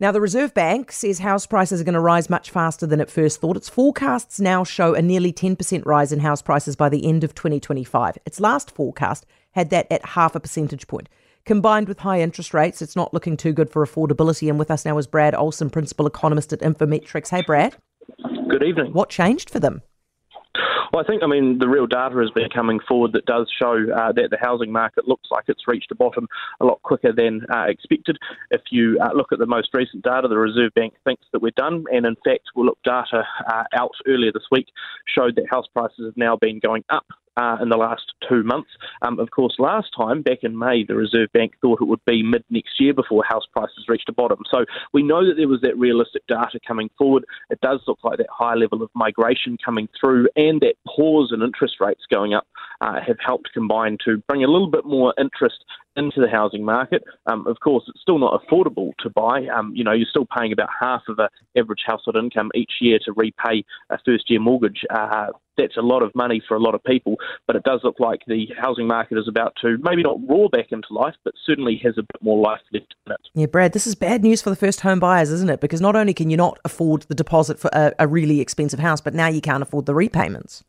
Now, the Reserve Bank says house prices are going to rise much faster than it first thought. Its forecasts now show a nearly 10% rise in house prices by the end of 2025. Its last forecast had that at half a percentage point. Combined with high interest rates, it's not looking too good for affordability. And with us now is Brad Olsen, Principal Economist at Infometrics. Hey, Brad. Good evening. What changed for them? Well, I think, I mean, the real data has been coming forward that does show uh, that the housing market looks like it's reached a bottom a lot quicker than uh, expected. If you uh, look at the most recent data, the Reserve Bank thinks that we're done, and in fact, we'll look data uh, out earlier this week showed that house prices have now been going up uh, in the last two months. Um, of course, last time, back in May, the Reserve Bank thought it would be mid next year before house prices reached a bottom. So we know that there was that realistic data coming forward. It does look like that high level of migration coming through and that pause in interest rates going up uh, have helped combine to bring a little bit more interest into the housing market. Um, of course, it's still not affordable to buy. Um, you know, you're still paying about half of an average household income each year to repay a first year mortgage. Uh, that's a lot of money for a lot of people, but it does look like the housing market is about to maybe not roar back into life, but certainly has a bit more life left in it. Yeah, Brad, this is bad news for the first home buyers, isn't it? Because not only can you not afford the deposit for a, a really expensive house, but now you can't afford the repayments.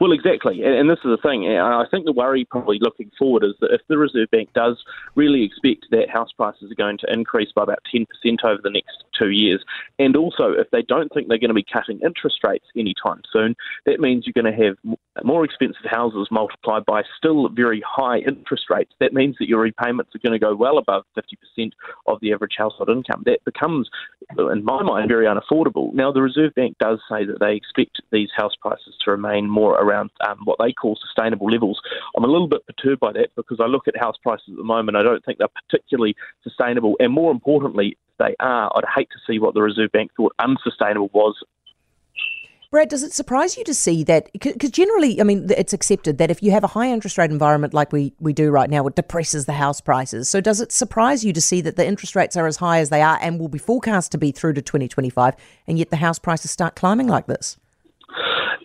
Well, exactly, and, this is the thing. I think the worry, probably looking forward, is that if the Reserve Bank does really expect that house prices are going to increase by about ten percent over the next two years, and also if they don't think they're going to be cutting interest rates anytime soon, that means you're going to have more expensive houses multiplied by still very high interest rates. That means that your repayments are going to go well above fifty percent of the average household income. That becomes, in my mind, very unaffordable. Now, the Reserve Bank does say that they expect these house prices to remain more around um, what they call sustainable levels. I'm a little bit perturbed by that because I look at house prices at the moment. I don't think they're particularly sustainable, and more importantly, they are. I'd hate to see what the Reserve Bank thought unsustainable was Brad, does it surprise you to see that? Because generally, I mean, it's accepted that if you have a high interest rate environment like we, we do right now, it depresses the house prices. So, does it surprise you to see that the interest rates are as high as they are and will be forecast to be through to 2025, and yet the house prices start climbing like this?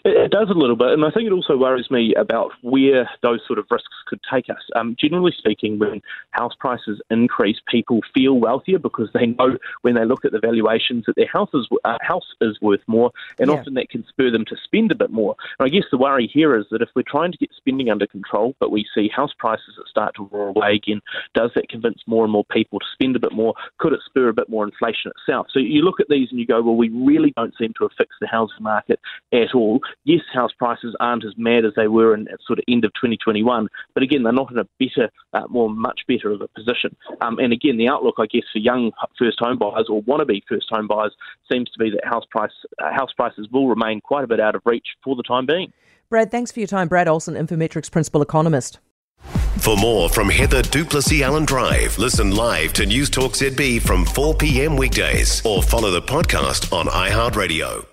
It does a little bit, and I think it also worries me about where those sort of risks could take us. Um, generally speaking, when house prices increase, people feel wealthier because they know when they look at the valuations that their house is, uh, house is worth more, and yeah. often that can spur them to spend a bit more. And I guess the worry here is that if we're trying to get spending under control, but we see house prices that start to roar away again, does that convince more and more people to spend a bit more? Could it spur a bit more inflation itself? So you look at these and you go, well, we really don't seem to have fixed the housing market at all yes, house prices aren't as mad as they were in at sort of end of 2021, but again, they're not in a better, uh, more much better of a position. Um, and again, the outlook, I guess, for young first home buyers or wannabe first home buyers seems to be that house price uh, house prices will remain quite a bit out of reach for the time being. Brad, thanks for your time. Brad Olsen, Infometrics Principal Economist. For more from Heather du Plessis-Allan Drive, listen live to News Talk ZB from 4 p.m. weekdays or follow the podcast on iHeartRadio.